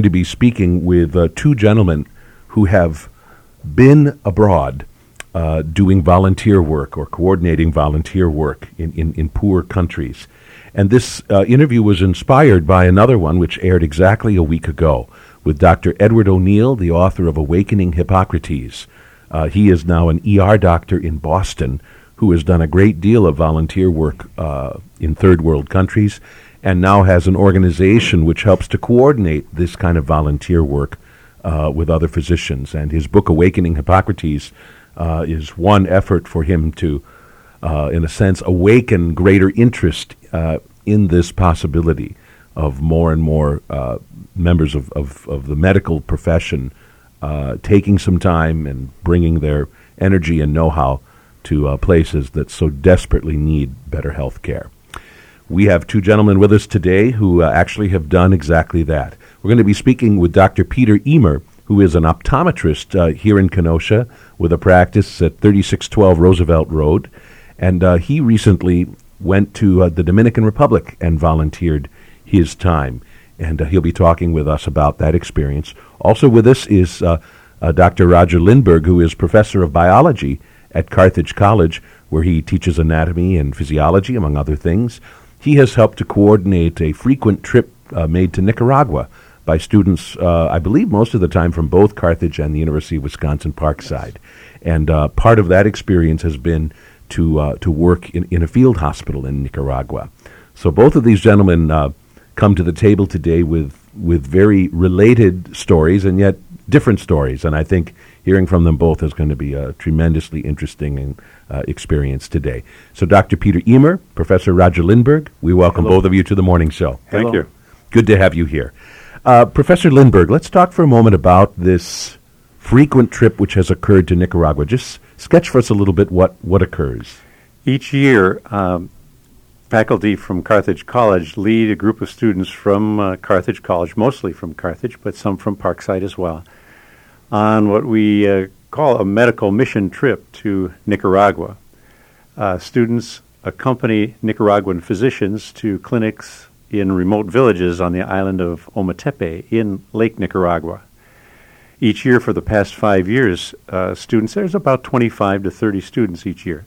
to be speaking with uh, two gentlemen who have been abroad uh, doing volunteer work or coordinating volunteer work in, in, in poor countries. And this uh, interview was inspired by another one which aired exactly a week ago with Dr. Edward O'Neill, the author of Awakening Hippocrates. Uh, he is now an ER doctor in Boston who has done a great deal of volunteer work uh, in third world countries and now has an organization which helps to coordinate this kind of volunteer work uh, with other physicians. And his book, Awakening Hippocrates, uh, is one effort for him to, uh, in a sense, awaken greater interest uh, in this possibility of more and more uh, members of, of, of, the medical profession uh, taking some time and bringing their energy and know how to places that so desperately need better health care. We have two gentlemen with us today who uh, actually have done exactly that. We're going to be speaking with Dr. Peter Emer, who is an optometrist uh, here in Kenosha with a practice at 3612 Roosevelt Road. And uh, he recently went to uh, the Dominican Republic and volunteered his time. And uh, he'll be talking with us about that experience. Also with us is uh, Dr. Roger Lindberg, who is professor of biology at Carthage College, where he teaches anatomy and physiology, among other things. He has helped to coordinate a frequent trip uh, made to Nicaragua by students, uh, I believe most of the time from both Carthage and the University of Wisconsin Parkside. And uh, part of that experience has been to, uh, to work in, in a field hospital in Nicaragua. So both of these gentlemen uh, come to the table today with, with very related stories and yet different stories. And I think hearing from them both is going to be a tremendously interesting uh, experience today. So, Dr. Peter Emer, Professor Roger Lindberg, we welcome Hello. both of you to the morning show. Thank you. Good to have you here. Uh, Professor Lindberg, let's talk for a moment about this frequent trip which has occurred to Nicaragua. Just sketch for us a little bit what, what occurs. Each year, um, faculty from Carthage College lead a group of students from uh, Carthage College, mostly from Carthage, but some from Parkside as well, on what we uh, call a medical mission trip to Nicaragua. Uh, students accompany Nicaraguan physicians to clinics in remote villages on the island of Ometepe in Lake Nicaragua. Each year for the past five years, uh, students, there's about 25 to 30 students each year.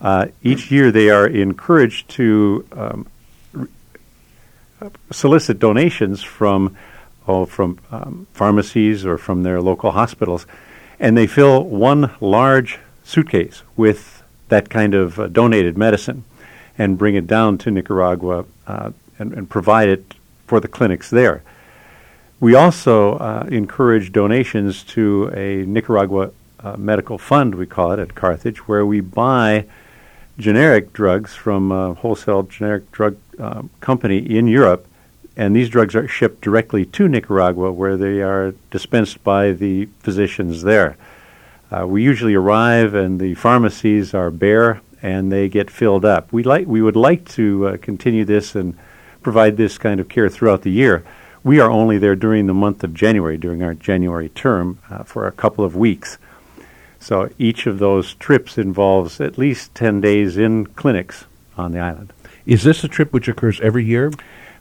Uh, each year they are encouraged to um, solicit donations from oh, from um, pharmacies or from their local hospitals, and they fill one large suitcase with that kind of uh, donated medicine and bring it down to Nicaragua uh, and, and, provide it for the clinics there. We also uh, encourage donations to a Nicaragua uh, medical fund, we call it at Carthage, where we buy generic drugs from a wholesale generic drug uh, company in Europe and these drugs are shipped directly to Nicaragua, where they are dispensed by the physicians there. Uh, we usually arrive, and the pharmacies are bare, and they get filled up. We like we would like to uh, continue this and provide this kind of care throughout the year. We are only there during the month of January, during our January term, uh, for a couple of weeks. So each of those trips involves at least 10 days in clinics on the island. Is this a trip which occurs every year?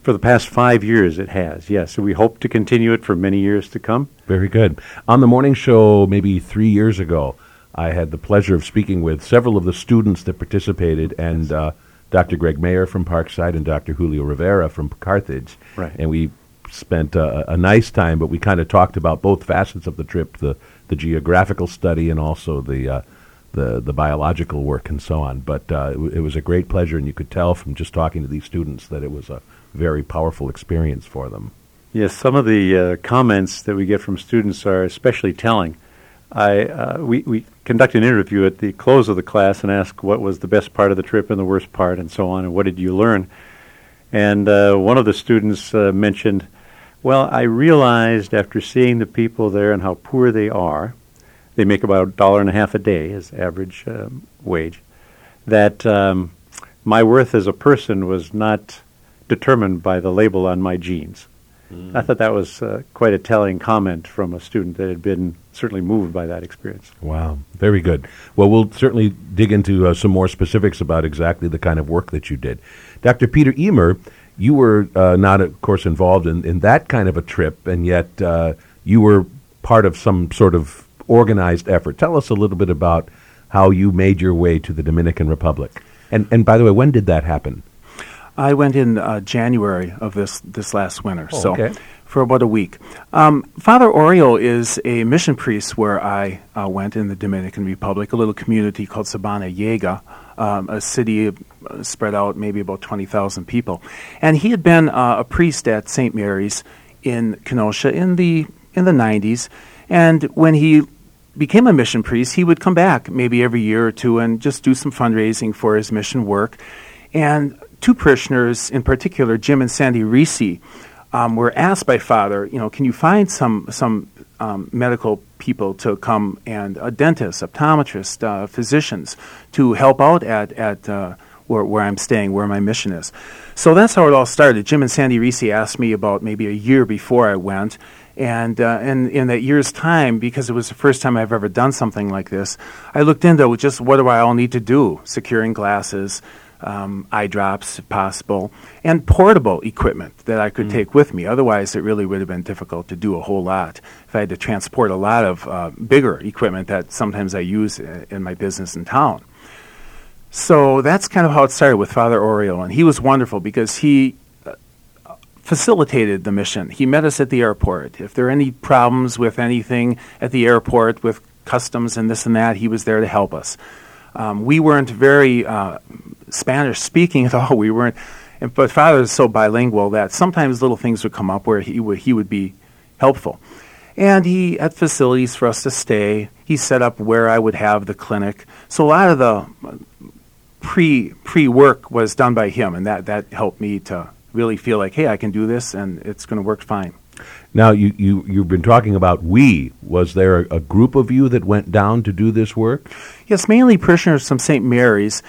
For the past five years, it has, yes. So we hope to continue it for many years to come. Very good. On the morning show, maybe three years ago, I had the pleasure of speaking with several of the students that participated, and uh, Dr. Greg Mayer from Parkside and Dr. Julio Rivera from Carthage. Right. And we spent uh, a nice time, but we kind of talked about both facets of the trip the, the geographical study and also the. Uh, the, the biological work and so on, but uh, it, w- it was a great pleasure, and you could tell from just talking to these students that it was a very powerful experience for them. Yes, some of the uh, comments that we get from students are especially telling. I uh, we we conduct an interview at the close of the class and ask what was the best part of the trip and the worst part and so on, and what did you learn? And uh, one of the students uh, mentioned, "Well, I realized after seeing the people there and how poor they are, they make about a dollar and a half a day as average um, wage, that um, my worth as a person was not." Determined by the label on my jeans. Mm. I thought that was uh, quite a telling comment from a student that had been certainly moved by that experience. Wow, very good. Well, we'll certainly dig into uh, some more specifics about exactly the kind of work that you did. Dr. Peter Emer, you were uh, not, of course, involved in, in that kind of a trip, and yet uh, you were part of some sort of organized effort. Tell us a little bit about how you made your way to the Dominican Republic. And, and by the way, when did that happen? I went in uh, January of this this last winter, Oh, so okay. for about a week. Um, Father Oriol is a mission priest where I uh, went in the Dominican Republic, a little community called Sabana Yegua, um, a city uh, spread out maybe about twenty thousand people, and he had been uh, a priest at St. Mary's in Kenosha in the in the nineties, and when he became a mission priest, he would come back maybe every year or two and just do some fundraising for his mission work. And two parishioners in particular, Jim and Sandy Reese, um, were asked by Father, you know, can you find some some um, medical people to come and a dentist, optometrist, uh, physicians to help out at at uh, where, where I'm staying, where my mission is. So that's how it all started. Jim and Sandy Reese asked me about maybe a year before I went, and uh, and in that year's time, because it was the first time I've ever done something like this, I looked into just what do I all need to do: securing glasses, um, eye drops, if possible, and portable equipment that I could take with me. Otherwise, it really would have been difficult to do a whole lot if I had to transport a lot of uh, bigger equipment that sometimes I use in my business in town. So that's kind of how it started with Father Oriol, and he was wonderful because he uh, facilitated the mission. He met us at the airport. If there are any problems with anything at the airport with customs and this and that, he was there to help us. Um, we weren't very uh, Spanish speaking at all. We weren't, and- but Father is so bilingual that sometimes little things would come up where he would he would be helpful. And he had facilities for us to stay. He set up where I would have the clinic. So a lot of the uh, pre pre work was done by him, and that that helped me to really feel like, hey, I can do this, and it's going to work fine. Now, you, you, you've been talking about we. Was there a, a group of you that went down to do this work? Yes, mainly parishioners from St. Mary's,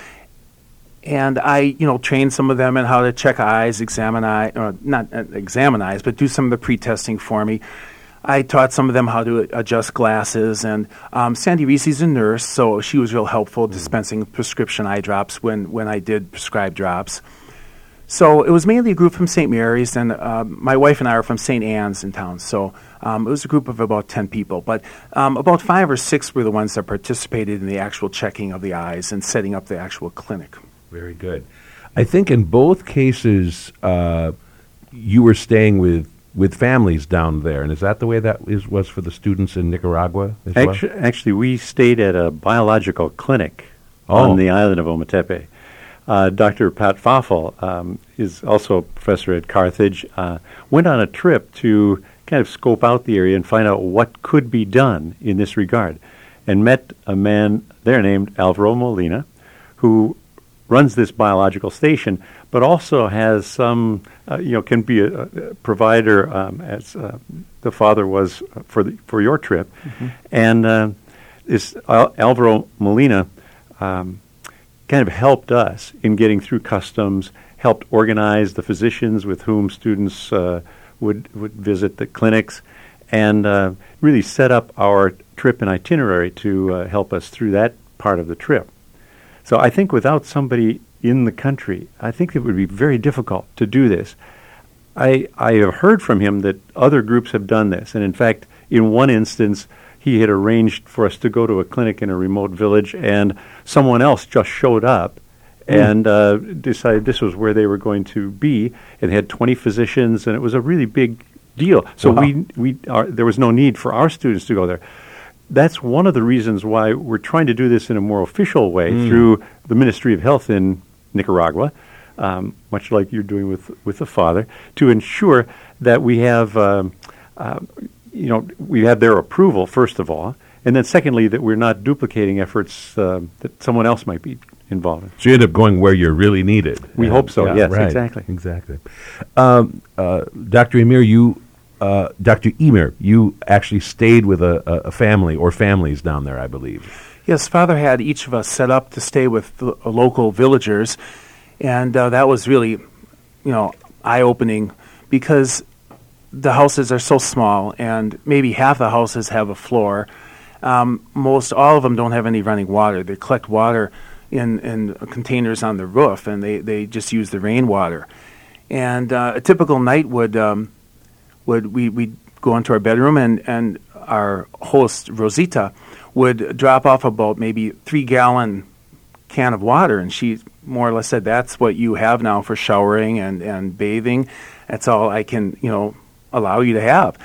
and I, you know, trained some of them in how to check eyes, examine or not uh, examine eyes, but do some of the pre-testing for me. I taught some of them how to adjust glasses, and um, Sandy Reese's a nurse, so she was real helpful dispensing prescription eye drops when, when I did prescribe drops. So it was mainly a group from St. Mary's, and uh, my wife and I are from St. Anne's in town. So um, it was a group of about 10 people. But um, about five or six were the ones that participated in the actual checking of the eyes and setting up the actual clinic. Very good. I think in both cases, uh, you were staying with, with families down there, and is that the way that is, was for the students in Nicaragua as well? Actually, we stayed at a biological clinic Oh. on the island of Ometepe. Uh, Dr. Pat Foffel um, is also a professor at Carthage. Uh, went on a trip to kind of scope out the area and find out what could be done in this regard, and met a man there named Alvaro Molina, who runs this biological station, but also has some, uh, you know, can be a, a provider um, as uh, the father was for the, for your trip, and uh, this Al- Alvaro Molina um, kind of helped us in getting through customs, helped organize the physicians with whom students uh, would would visit the clinics, and uh, really set up our trip and itinerary to uh, help us through that part of the trip. So I think without somebody in the country, I think it would be very difficult to do this. I, I have heard from him that other groups have done this, and in fact, in one instance, he had arranged for us to go to a clinic in a remote village, and someone else just showed up and uh, decided this was where they were going to be, and had 20 physicians, and it was a really big deal. So Wow. we, we are, there was no need for our students to go there that's one of the reasons why we're trying to do this in a more official way through the Ministry of Health in Nicaragua, um, much like you're doing with with the father, to ensure that we have, um, uh, you know, we have their approval first of all, and then secondly that we're not duplicating efforts uh, that someone else might be involved in. So you end up going where you're really needed. We And- hope so, yeah, yes, right, exactly. Exactly. Um, uh, Dr. Emir, you, uh, Dr. Emir, you actually stayed with a, a, family or families down there, I believe. Yes, Father had each of us set up to stay with uh, local villagers, and uh, that was really, you know, eye-opening because the houses are so small, and maybe half the houses have a floor. Um, most all of them don't have any running water. They collect water in, in containers on the roof, and they, they just use the rainwater. And uh, a typical night would um, would we we go into our bedroom and and our host Rosita would drop off about maybe three gallon can of water, and she more or less said, "That's what you have now for showering and and bathing. That's all I can you know allow you to have."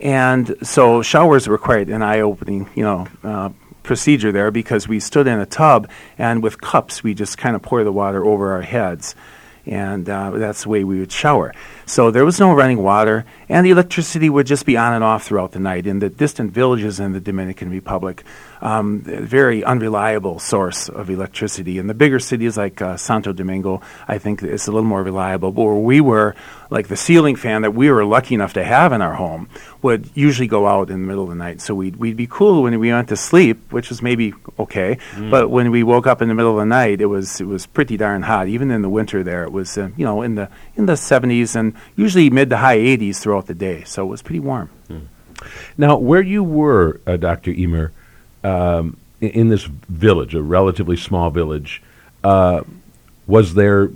And so showers were quite an eye-opening, you know, uh, procedure there because we stood in a tub and with cups we just kind of pour the water over our heads and uh, that's the way we would shower. So there was no running water, and the electricity would just be on and off throughout the night. In the distant villages in the Dominican Republic, um, very unreliable source of electricity. In the bigger cities like uh, Santo Domingo, I think it's a little more reliable. But where we were, like the ceiling fan that we were lucky enough to have in our home, would usually go out in the middle of the night. So we'd, we'd be cool when we went to sleep, which was maybe okay. Mm. But when we woke up in the middle of the night, it was it was pretty darn hot. Even in the winter, there it was uh, you know in the in the 70s and usually mid to high 80s throughout the day. So it was pretty warm. Mm. Now, where you were, uh, Dr. Emer, um, in, in, this village, a relatively small village, uh, was there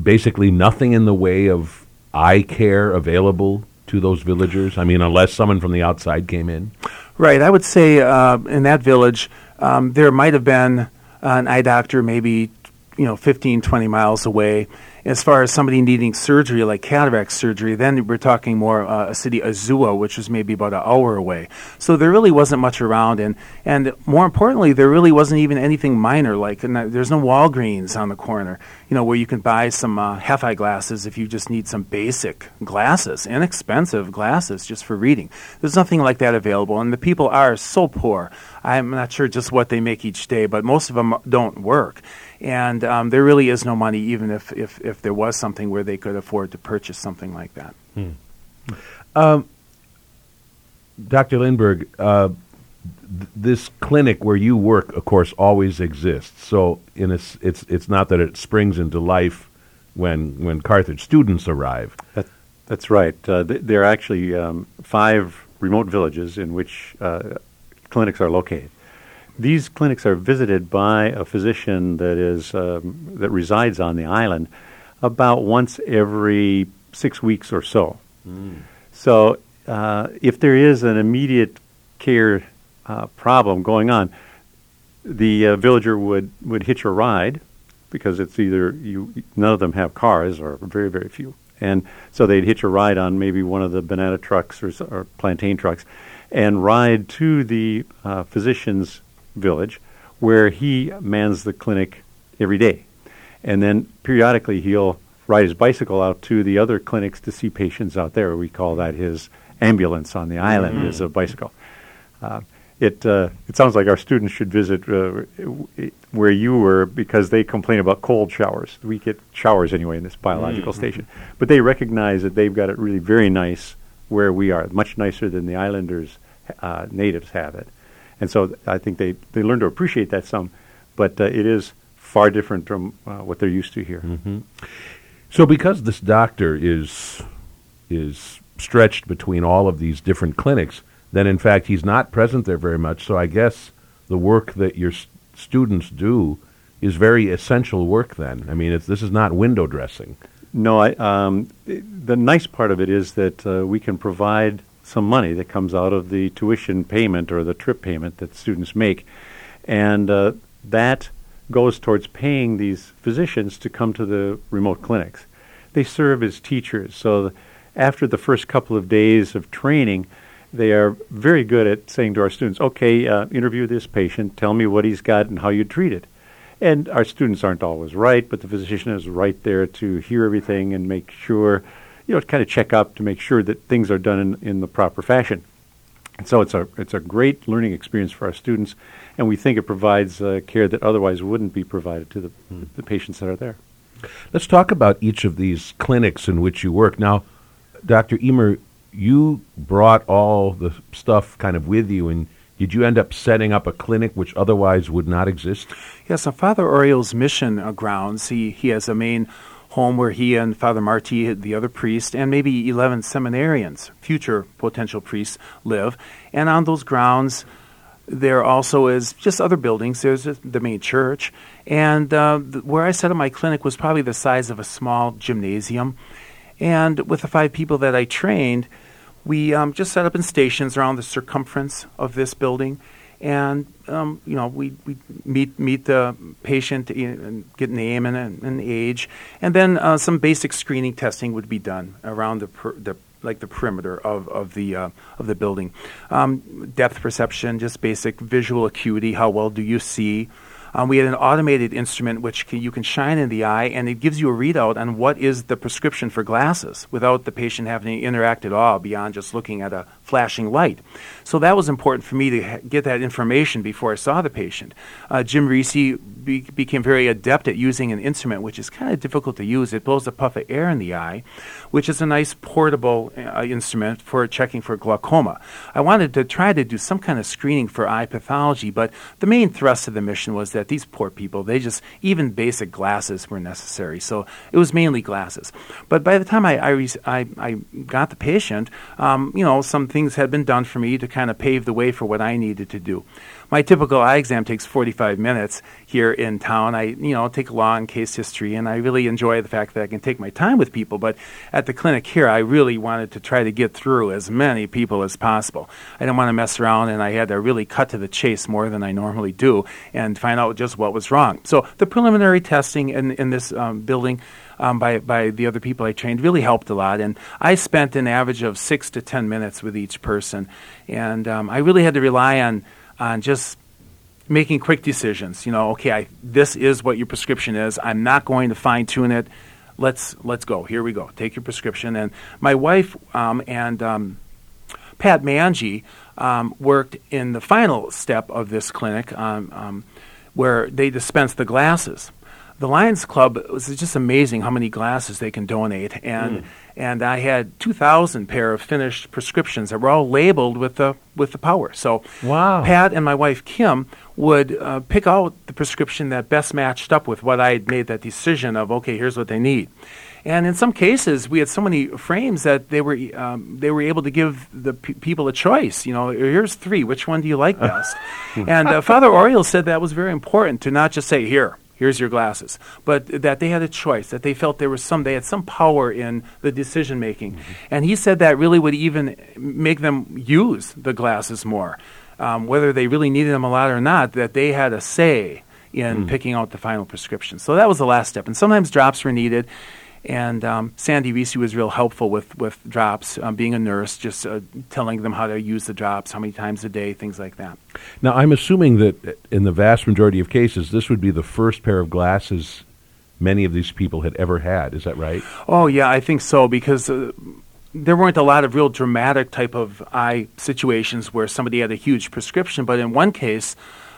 basically nothing in the way of eye care available to those villagers? I mean, unless someone from the outside came in? Right. I would say uh, in that village, um, there might have been an eye doctor maybe, you know, 15, 20 miles away as far as somebody needing surgery, like cataract surgery, then we're talking more uh, a city, Azua, which was maybe about an hour away. So there really wasn't much around, and and more importantly, there really wasn't even anything minor. Like there's no Walgreens on the corner, you know, where you can buy some uh, half-eye glasses if you just need some basic glasses, inexpensive glasses just for reading. There's nothing like that available, and the people are so poor. I'm not sure just what they make each day, but most of them don't work and um, there really is no money, even if, if, if there was something where they could afford to purchase something like that. Hmm. Um, Dr. Lindberg, uh, th- this clinic where you work, of course, always exists. So in a, it's it's not that it springs into life when when Carthage students arrive. That, that's right. Uh, th- there are actually um, five remote villages in which uh, clinics are located these clinics are visited by a physician that is um, that resides on the island about once every six weeks or so. Mm. So, uh, if there is an immediate care uh, problem going on, the uh, villager would, would hitch a ride because it's either you none of them have cars or very very few, and so they'd hitch a ride on maybe one of the banana trucks or, or plantain trucks, and ride to the uh, physician's village where he mans the clinic every day. And then periodically he'll ride his bicycle out to the other clinics to see patients out there. We call that his ambulance on the island mm-hmm. is a bicycle. Uh, it uh, it sounds like our students should visit uh, where you were because they complain about cold showers. We get showers anyway in this biological mm-hmm. station, but they recognize that they've got it really very nice where we are, much nicer than the islanders uh, natives have it. And so I think they, they learn to appreciate that some, but uh, it is far different from uh, what they're used to here. Mm-hmm. So because this doctor is is stretched between all of these different clinics, then in fact he's not present there very much. So I guess the work that your s- students do is very essential work. Then I mean, this is not window dressing. No, I, um, the nice part of it is that uh, we can provide some money that comes out of the tuition payment or the trip payment that students make. And uh, that goes towards paying these physicians to come to the remote clinics. They serve as teachers. So after the first couple of days of training, they are very good at saying to our students, okay, uh, interview this patient, tell me what he's got and how you treat it. And our students aren't always right, but the physician is right there to hear everything and make sure you know, kind of check up to make sure that things are done in, in the proper fashion. And so it's a it's a great learning experience for our students, and we think it provides uh, care that otherwise wouldn't be provided to the, mm. the patients that are there. Let's talk about each of these clinics in which you work. Now, Dr. Emer, you brought all the stuff kind of with you, and did you end up setting up a clinic which otherwise would not exist? Yes, on Father Oriol's mission uh, grounds, he, he has a main home where he and Father Marti, the other priest, and maybe 11 seminarians, future potential priests, live. And on those grounds, there also is just other buildings. There's the main church, and uh, where I set up my clinic was probably the size of a small gymnasium. And with the five people that I trained, we um, just set up in stations around the circumference of this building, and um, you know we we meet meet the patient and get name and, and age, and then uh, some basic screening testing would be done around the per, the like the perimeter of of the uh, of the building, um, depth perception, just basic visual acuity. How well do you see? Um, we had an automated instrument which can, you can shine in the eye, and it gives you a readout on what is the prescription for glasses without the patient having to interact at all beyond just looking at a flashing light. So that was important for me to ha- get that information before I saw the patient. Uh, Jim Reese be- became very adept at using an instrument which is kind of difficult to use. It blows a puff of air in the eye, which is a nice portable uh, instrument for checking for glaucoma. I wanted to try to do some kind of screening for eye pathology, but the main thrust of the mission was that these poor people, they just, even basic glasses were necessary. So it was mainly glasses. But by the time I, I, I, I got the patient, um, you know, some things had been done for me to kind of pave the way for what I needed to do. My typical eye exam takes 45 minutes here in town. I, you know, take a long case history, and I really enjoy the fact that I can take my time with people. But at the clinic here, I really wanted to try to get through as many people as possible. I didn't want to mess around, and I had to really cut to the chase more than I normally do and find out just what was wrong. So the preliminary testing in, in this um, building um, by, by the other people I trained really helped a lot. And I spent an average of six to ten minutes with each person. And um, I really had to rely on, on just making quick decisions. You know, okay, I, this is what your prescription is. I'm not going to fine tune it. Let's let's go. Here we go. Take your prescription. And my wife um, and um, Pat Manji um, worked in the final step of this clinic, um, um, where they dispense the glasses the Lions Club was just amazing how many glasses they can donate, and mm. and I had two thousand pair of finished prescriptions that were all labeled with the with the power. So wow. Pat and my wife Kim would uh, pick out the prescription that best matched up with what I had made that decision of. Okay, here's what they need. And in some cases, we had so many frames that they were um, they were able to give the people a choice. You know, here's three. Which one do you like best? and uh, Father Oriol said that was very important to not just say here here's your glasses. But that they had a choice, that they felt there was some, they had some power in the decision making. Mm-hmm. And he said that really would even make them use the glasses more. Um, whether they really needed them a lot or not, that they had a say in mm. picking out the final prescription. So that was the last step. And sometimes drops were needed. And um, Sandy Reese was real helpful with, with drops, um, being a nurse, just uh, telling them how to use the drops, how many times a day, things like that. Now, I'm assuming that in the vast majority of cases, this would be the first pair of glasses many of these people had ever had. Is that right? Oh, yeah, I think so, because. Uh, there weren't a lot of real dramatic type of eye situations where somebody had a huge prescription, but in one case,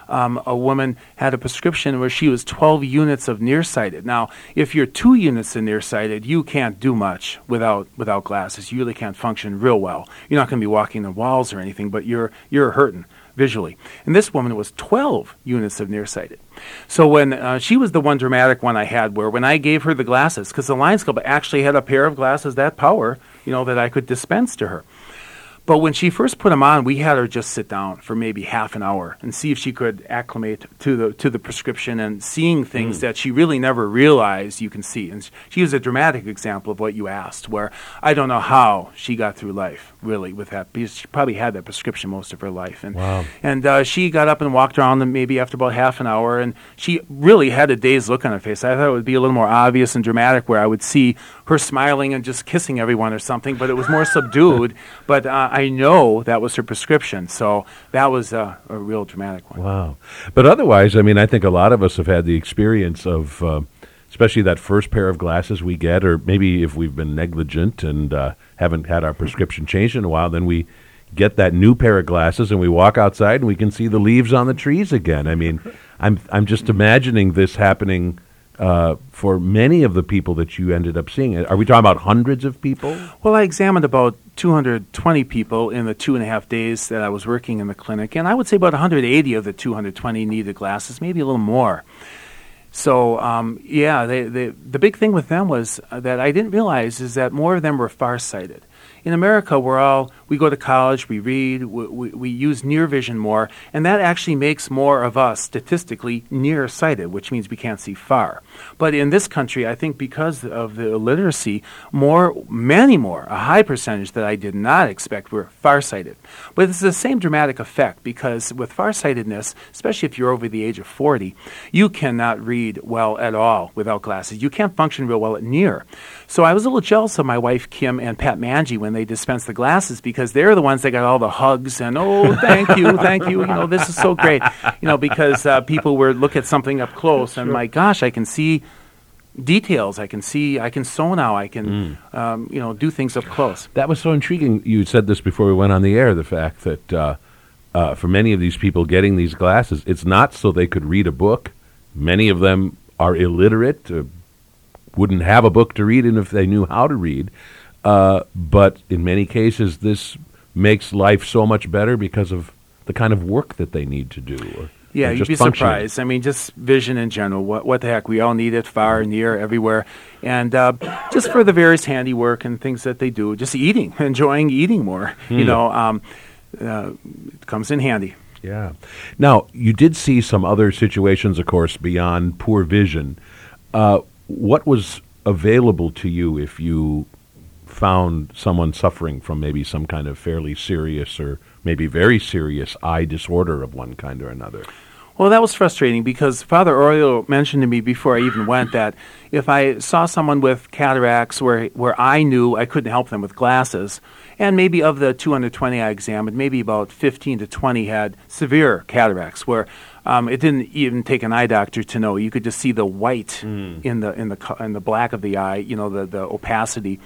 um, a woman had a prescription where she was 12 units of nearsighted. Now, if you're two units of nearsighted, you can't do much without without glasses. You really can't function real well. You're not going to be walking the walls or anything, but you're you're hurting visually. And this woman was 12 units of nearsighted. So when uh, she was the one dramatic one I had, where when I gave her the glasses, because the Lions Club actually had a pair of glasses that power, you know, that I could dispense to her. But when she first put them on, we had her just sit down for maybe half an hour and see if she could acclimate to the to the prescription and seeing things mm. that she really never realized you can see. And she was a dramatic example of what you asked, where I don't know how she got through life really with that because she probably had that prescription most of her life. And wow. and uh, she got up and walked around maybe after about half an hour, and she really had a dazed look on her face. I thought it would be a little more obvious and dramatic, where I would see her smiling and just kissing everyone or something, but it was more subdued. But uh, I know that was her prescription, so that was a real dramatic one. Wow! But otherwise, I mean, I think a lot of us have had the experience of, uh, especially that first pair of glasses we get, or maybe if we've been negligent and uh, haven't had our prescription changed in a while, then we get that new pair of glasses and we walk outside and we can see the leaves on the trees again. I mean, I'm I'm just imagining this happening uh, for many of the people that you ended up seeing. Are we talking about hundreds of people? Well, I examined about 220 people in the two and a half days that I was working in the clinic, and I would say about 180 of the 220 needed glasses, maybe a little more. So, um, yeah, they, they, the big thing with them was that I didn't realize is that more of them were farsighted. In America, we're all we go to college, we read, we, we, we, use near vision more, and that actually makes more of us statistically nearsighted, which means we can't see far. But in this country, I think because of the illiteracy, more, many more, a high percentage that I did not expect were farsighted. But it's the same dramatic effect because with farsightedness, especially if you're over the age of 40, you cannot read well at all without glasses. You can't function real well at near. So I was a little jealous of my wife Kim and Pat Manji when they dispensed the glasses because they're the ones that got all the hugs and oh thank you thank you you know this is so great you know because uh, people would look at something up close and my gosh I can see details I can see I can sew now I can mm. um, you know do things up close. That was so intriguing. You said this before we went on the air. The fact that uh, uh, for many of these people getting these glasses, it's not so they could read a book. Many of them are illiterate, uh, wouldn't have a book to read, and if they knew how to read. Uh, but in many cases, this makes life so much better because of the kind of work that they need to do. Or, yeah, you'd be surprised. I mean, just vision in general. What, what the heck? We all need it far, near, everywhere. And uh, just for the various handiwork and things that they do, just eating, enjoying eating more, mm. you hmm. know, um, uh, it comes in handy. Yeah. Now, you did see some other situations, of course, beyond poor vision. Uh, what was available to you if you found someone suffering from maybe some kind of fairly serious or maybe very serious eye disorder of one kind or another? Well, that was frustrating because Father Oriol mentioned to me before I even went that if I saw someone with cataracts where, where I knew I couldn't help them with glasses, and maybe of the 220 I examined, maybe about 15 to 20 had severe cataracts where um, it didn't even take an eye doctor to know. You could just see the white mm. in the in the in the black of the eye, you know, the the opacity.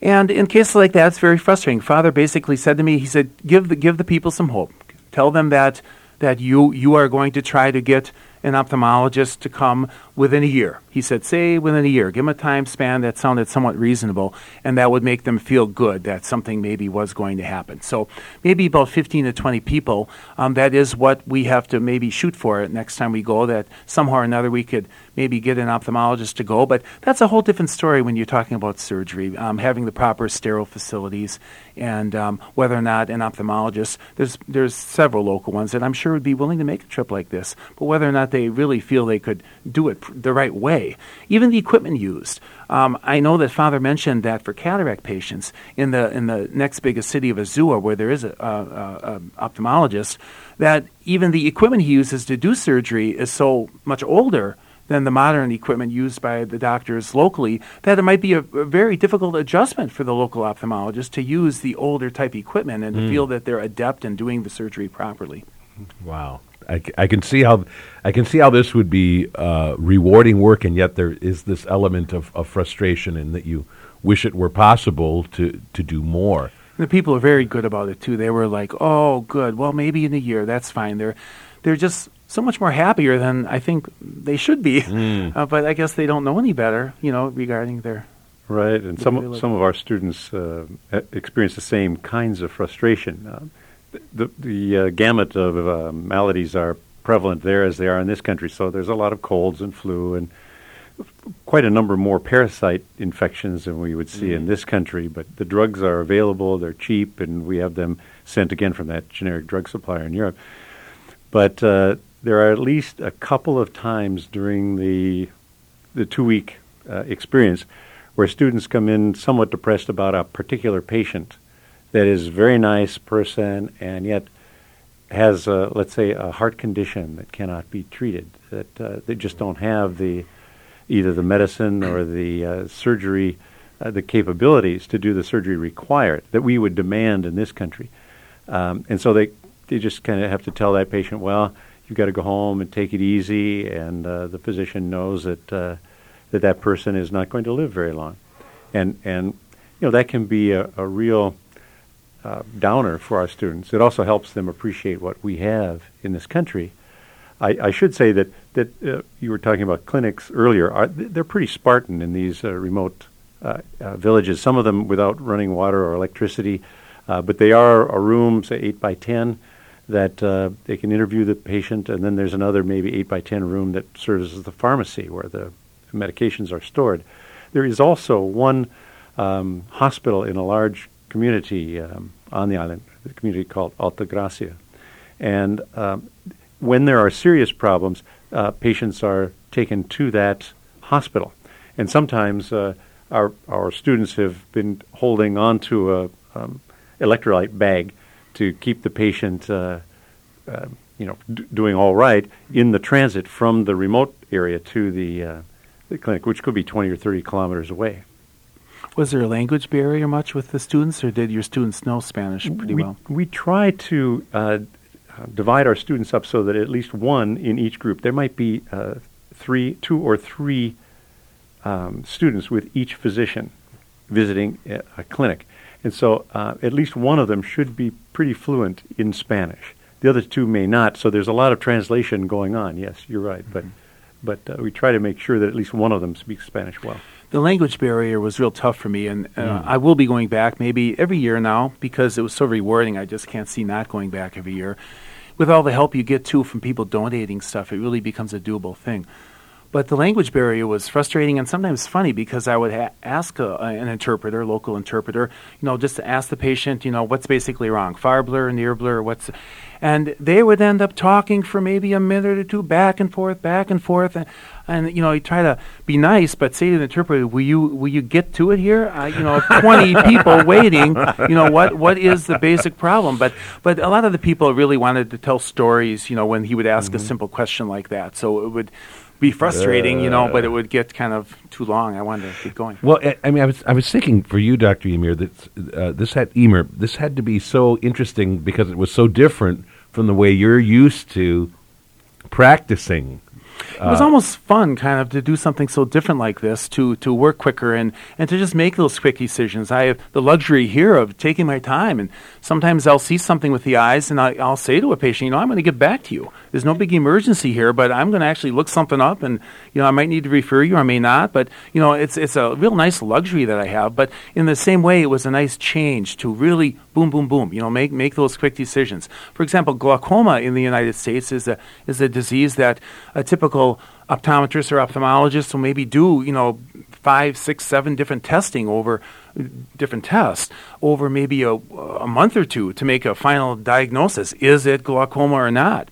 And in cases like that, it's very frustrating. Father basically said to me, he said, "Give the give the people some hope. Tell them that that you you are going to try to get an ophthalmologist to come within a year. He said, say within a year. Give them a time span that sounded somewhat reasonable, and that would make them feel good that something maybe was going to happen. So maybe about 15 to 20 people. Um, that is what we have to maybe shoot for next time we go. That somehow or another we could maybe get an ophthalmologist to go. But that's a whole different story when you're talking about surgery, um, having the proper sterile facilities, and um, whether or not an ophthalmologist. There's there's several local ones that I'm sure would be willing to make a trip like this, but whether or not they really feel they could do it the right way, even the equipment used. Um, I know that Father mentioned that for cataract patients in the in the next biggest city of Azua, where there is a, a, a ophthalmologist, that even the equipment he uses to do surgery is so much older than the modern equipment used by the doctors locally, that it might be a, a very difficult adjustment for the local ophthalmologist to use the older type equipment and mm. to feel that they're adept in doing the surgery properly. Wow. I, I can see how I can see how this would be uh, rewarding work, and yet there is this element of, of frustration in that you wish it were possible to, to do more. And the people are very good about it too. They were like, "Oh, good. Well, maybe in a year, that's fine." They're they're just so much more happier than I think they should be. Mm. Uh, but I guess they don't know any better, you know, regarding their right. And some some of our students uh, experience the same kinds of frustration. Uh, the the uh, gamut of uh, maladies are prevalent there as they are in this country. So there's a lot of colds and flu and quite a number more parasite infections than we would see mm. in this country. But the drugs are available; they're cheap, and we have them sent again from that generic drug supplier in Europe. But uh, there are at least a couple of times during the the two week uh, experience where students come in somewhat depressed about a particular patient that is a very nice person and yet has a, let's say a heart condition that cannot be treated that uh, they just don't have the either the medicine or the uh, surgery uh, the capabilities to do the surgery required that we would demand in this country. Um, and so they they just kind of have to tell that patient well you've got to go home and take it easy, and uh, the physician knows that uh, that that person is not going to live very long, and and you know that can be a, a real uh, downer for our students. It also helps them appreciate what we have in this country. I, I should say that that uh, you were talking about clinics earlier. Are, they're pretty Spartan in these uh, remote uh, villages. Some of them without running water or electricity, but they are a room, say eight by ten that uh, they can interview the patient, and then there's another maybe 8 by 10 room that serves as the pharmacy where the medications are stored. There is also one um, hospital in a large community, um, on the island, a community called Alta Gracia. And um, when there are serious problems, uh, patients are taken to that hospital. And sometimes uh, our, our students have been holding on to a um, electrolyte bag to keep the patient, uh, uh, you know, d- doing all right in the transit from the remote area to the, uh, the clinic, which could be 20 or 30 kilometers away. Was there a language barrier much with the students, or did your students know Spanish pretty we, well? We try to uh, divide our students up so that at least one in each group. There might be uh, three, two or three um, students with each physician visiting a, a clinic, and so uh, at least one of them should be pretty fluent in Spanish. The other two may not. So there's a lot of translation going on. Yes, you're right, but but uh, we try to make sure that at least one of them speaks Spanish well. the language barrier was real tough for me, and uh, I will be going back maybe every year now because it was so rewarding. I just can't see not going back every year. With all the help you get too from people donating stuff, it really becomes a doable thing. But the language barrier was frustrating and sometimes funny because I would ha- ask a, an interpreter, local interpreter, you know, just to ask the patient, you know, what's basically wrong, far blur, near blur, what's, and they would end up talking for maybe a minute or two, back and forth, back and forth, and, and you know, you try to be nice, but say to the interpreter, "Will you, will you get to it here? I, you know, twenty people waiting. You know, what, what is the basic problem?" But, but a lot of the people really wanted to tell stories. You know, when he would ask a mm-hmm. simple question like that, so it would be frustrating, you know, but it would get kind of too long. I wanted to keep going. Well, I- I mean, I was I was thinking for you, Doctor Emir, that uh, this had Emer, this had to be so interesting because it was so different from the way you're used to practicing. It was uh, almost fun, kind of, to do something so different like this, to to work quicker and and to just make those quick decisions. I have the luxury here of taking my time, and sometimes I'll see something with the eyes, and I, I'll say to a patient, you know, I'm going to get back to you. There's no big emergency here, but I'm going to actually look something up, and you know, I might need to refer you, or I may not, but you know, it's it's a real nice luxury that I have. But in the same way, it was a nice change to really boom, boom, boom. You know, make make those quick decisions. For example, glaucoma in the United States is a is a disease that a typical optometrist or ophthalmologists will maybe do, you know, five, six, seven different testing over different tests over maybe a, a month or two to make a final diagnosis. Is it glaucoma or not?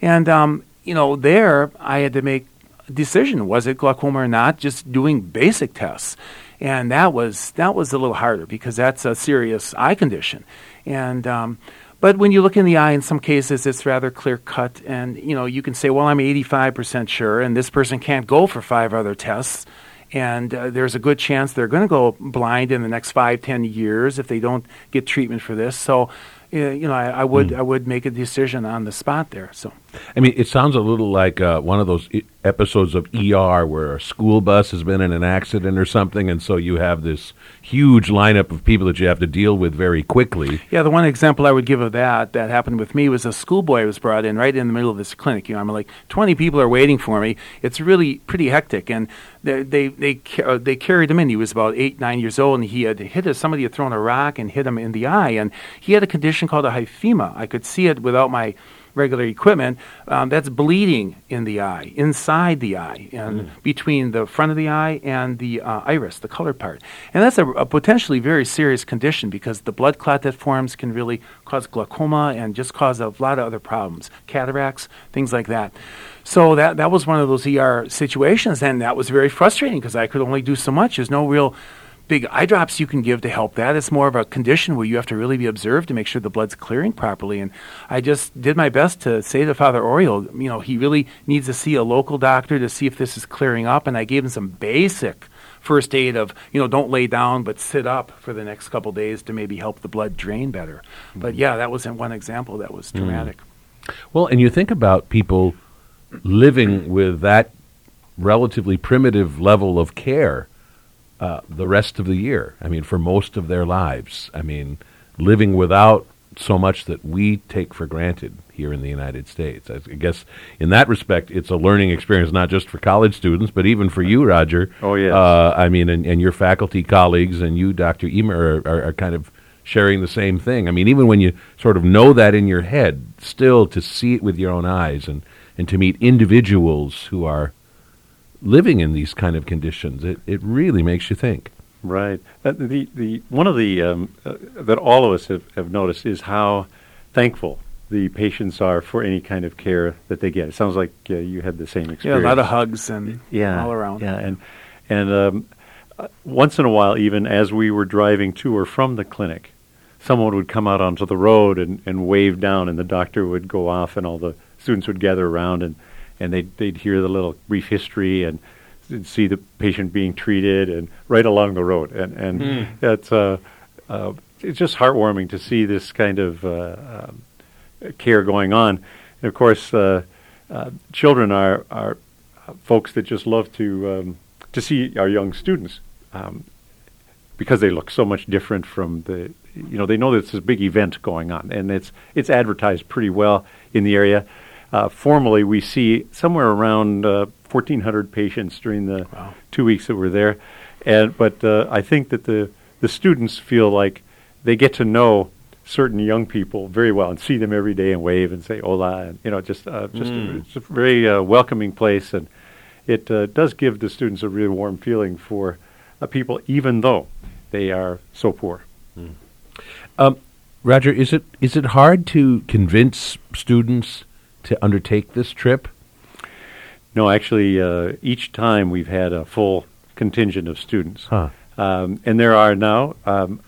And um, you know, there I had to make a decision: was it glaucoma or not? Just doing basic tests, and that was that was a little harder because that's a serious eye condition, and um, but when you look in the eye, in some cases, it's rather clear cut, and you know you can say, "Well, I'm 85% sure," and this person can't go for five other tests, and uh, there's a good chance they're going to go blind in the next five, ten years if they don't get treatment for this. So, uh, you know, I, I would I would make a decision on the spot there. So, I mean, it sounds a little like uh, one of those I- episodes of ER where a school bus has been in an accident or something, and so you have this huge lineup of people that you have to deal with very quickly. Yeah, the one example I would give of that that happened with me was a schoolboy was brought in right in the middle of this clinic. You know, I'm like 20 people are waiting for me. It's really pretty hectic, and they they they, uh, they carried him in. He was about eight nine years old, and he had hit a, somebody had thrown a rock and hit him in the eye, and he had a condition called a hyphema. I could see it without my regular equipment, um, that's bleeding in the eye, inside the eye, and between the front of the eye and the uh, iris, the colored part. And that's a, a potentially very serious condition because the blood clot that forms can really cause glaucoma and just cause a lot of other problems, cataracts, things like that. So that that was one of those ER situations, and that was very frustrating because I could only do so much. There's no real big eye drops you can give to help that. It's more of a condition where you have to really be observed to make sure the blood's clearing properly. And I just did my best to say to Father Oriol, you know, he really needs to see a local doctor to see if this is clearing up. And I gave him some basic first aid of, you know, don't lay down, but sit up for the next couple days to maybe help the blood drain better. But yeah, that was one example that was hmm. dramatic. Well, and you think about people living with that relatively primitive level of care uh, the rest of the year. I mean, for most of their lives. I mean, living without so much that we take for granted here in the United States. I guess in that respect, it's a learning experience not just for college students, but even for you, Roger. Oh, yes. Uh, I mean, and, and your faculty colleagues and you, Dr. Emer, are, are, are kind of sharing the same thing. I mean, even when you sort of know that in your head, still to see it with your own eyes and, and to meet individuals who are living in these kind of conditions, it, it really makes you think. Right. Uh, the the one of the um, uh, that all of us have, have noticed is how thankful the patients are for any kind of care that they get. It sounds like uh, you had the same experience. Yeah, a lot of hugs and yeah, all around. Yeah, and and um, uh, once in a while, even as we were driving to or from the clinic, someone would come out onto the road and, and wave down, and the doctor would go off, and all the students would gather around, and and they'd they'd hear the little brief history and see the patient being treated, and right along the road, and and that's uh, uh, it's just heartwarming to see this kind of. Uh, um, care going on. And of course, uh, uh, children are, are uh, folks that just love to um, to see our young students um, because they look so much different from the you know they know that it's a big event going on and it's it's advertised pretty well in the area. Uh, formally, we see somewhere around uh, 1,400 patients during the Wow. two weeks that we're there, and but uh, I think that the the students feel like they get to know certain young people very well and see them every day and wave and say hola and you know just uh, just it's a very uh, welcoming place and it uh, does give the students a really warm feeling for uh, people even though they are so poor. Um, Roger, is it is it hard to convince students to undertake this trip? No, actually, uh, each time we've had a full contingent of students. Huh. Um, and there are now um,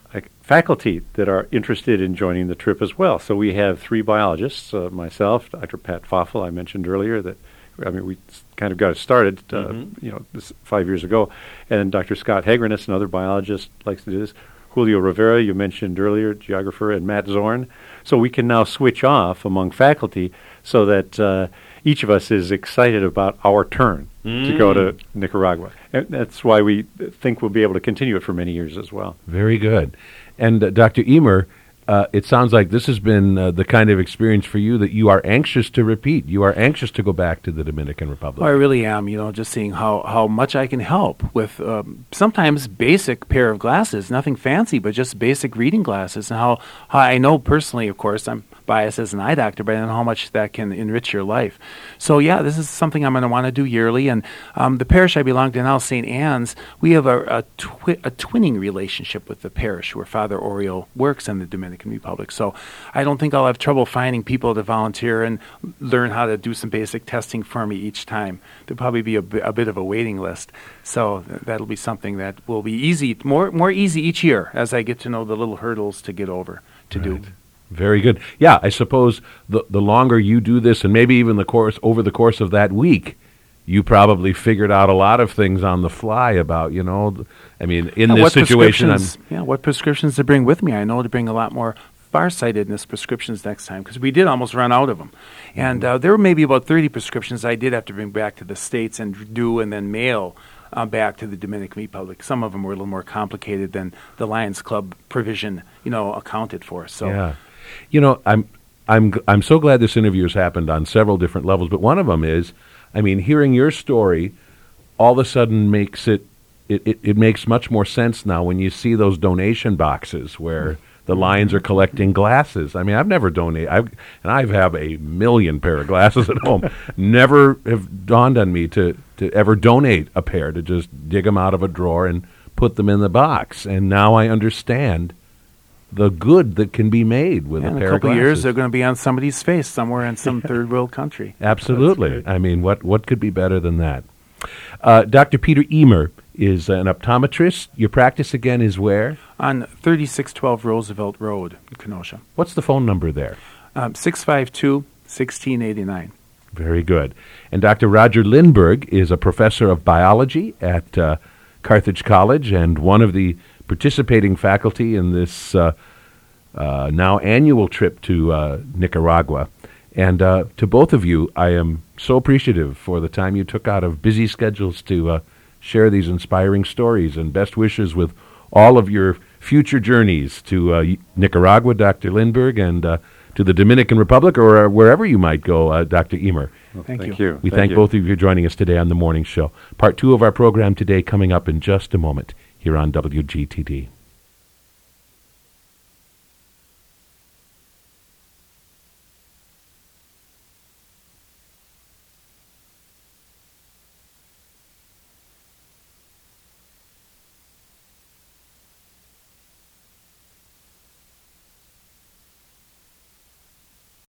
faculty that are interested in joining the trip as well. So we have three biologists, uh, myself, Dr. Pat Foffel, I mentioned earlier that, I mean, we kind of got it started, uh, you know, this five years ago. And Dr. Scott Hagrenis, another biologist, likes to do this. Julio Rivera, you mentioned earlier, geographer, and Matt Zorn. So we can now switch off among faculty so that uh, each of us is excited about our turn to go to Nicaragua. And that's why we think we'll be able to continue it for many years as well. Very good. And uh, Dr. Emer, uh, it sounds like this has been uh, the kind of experience for you that you are anxious to repeat. You are anxious to go back to the Dominican Republic. Well, I really am. You know, just seeing how, how much I can help with um, sometimes basic pair of glasses, nothing fancy, but just basic reading glasses, and how, how I know personally, of course, I'm biased as an eye doctor, but know how much that can enrich your life. So yeah, this is something I'm going to want to do yearly. And um, the parish I belong to now, St. Anne's, we have a, a, twi- a twinning relationship with the parish where Father Oriol works in the Dominican Republic. So I don't think I'll have trouble finding people to volunteer and learn how to do some basic testing for me each time. There'll probably be a, bit of a waiting list. So that'll be something that will be easy, more more easy each year as I get to know the little hurdles to get over to do. Very good. Yeah, I suppose the the longer you do this, and maybe even the course over the course of that week, you probably figured out a lot of things on the fly about you know. I mean, in And this situation, I'm, yeah, what prescriptions to bring with me? I know to bring a lot more farsightedness prescriptions next time because we did almost run out of them, and uh, there were maybe about thirty prescriptions I did have to bring back to the states and do and then mail. Uh, back to the Dominican Republic. Some of them were a little more complicated than the Lions Club provision, you know, accounted for. So, yeah, you know, I'm I'm I'm so glad this interview has happened on several different levels. But one of them is, I mean, hearing your story, all of a sudden makes it it, it, it makes much more sense now when you see those donation boxes where the Lions are collecting glasses. I mean, I've never donated, I've, and I have a million pair of glasses at home. never have dawned on me to, to ever donate a pair, to just dig them out of a drawer and put them in the box. And now I understand the good that can be made with a a couple of of years they're going to be on somebody's face somewhere in some third world country. Absolutely. I mean, what what could be better than that? Uh, Dr. Peter Emer is an optometrist. Your practice again is where? On 3612 Roosevelt Road Kenosha. What's the phone number there? Um, 652 1689. Very good. And Dr. Roger Lindberg is a professor of biology at uh, Carthage College and one of the participating faculty in this uh, uh, now annual trip to uh, Nicaragua. And uh, to both of you, I am so appreciative for the time you took out of busy schedules to uh, share these inspiring stories and best wishes with all of your future journeys to uh, Nicaragua, Dr. Lindberg, and uh, to the Dominican Republic or uh, wherever you might go, uh, Dr. Emer. Thank, Thank you. you. We thank, you. both of you for joining us today on the morning show. Part two of our program today coming up in just a moment here on WGTD.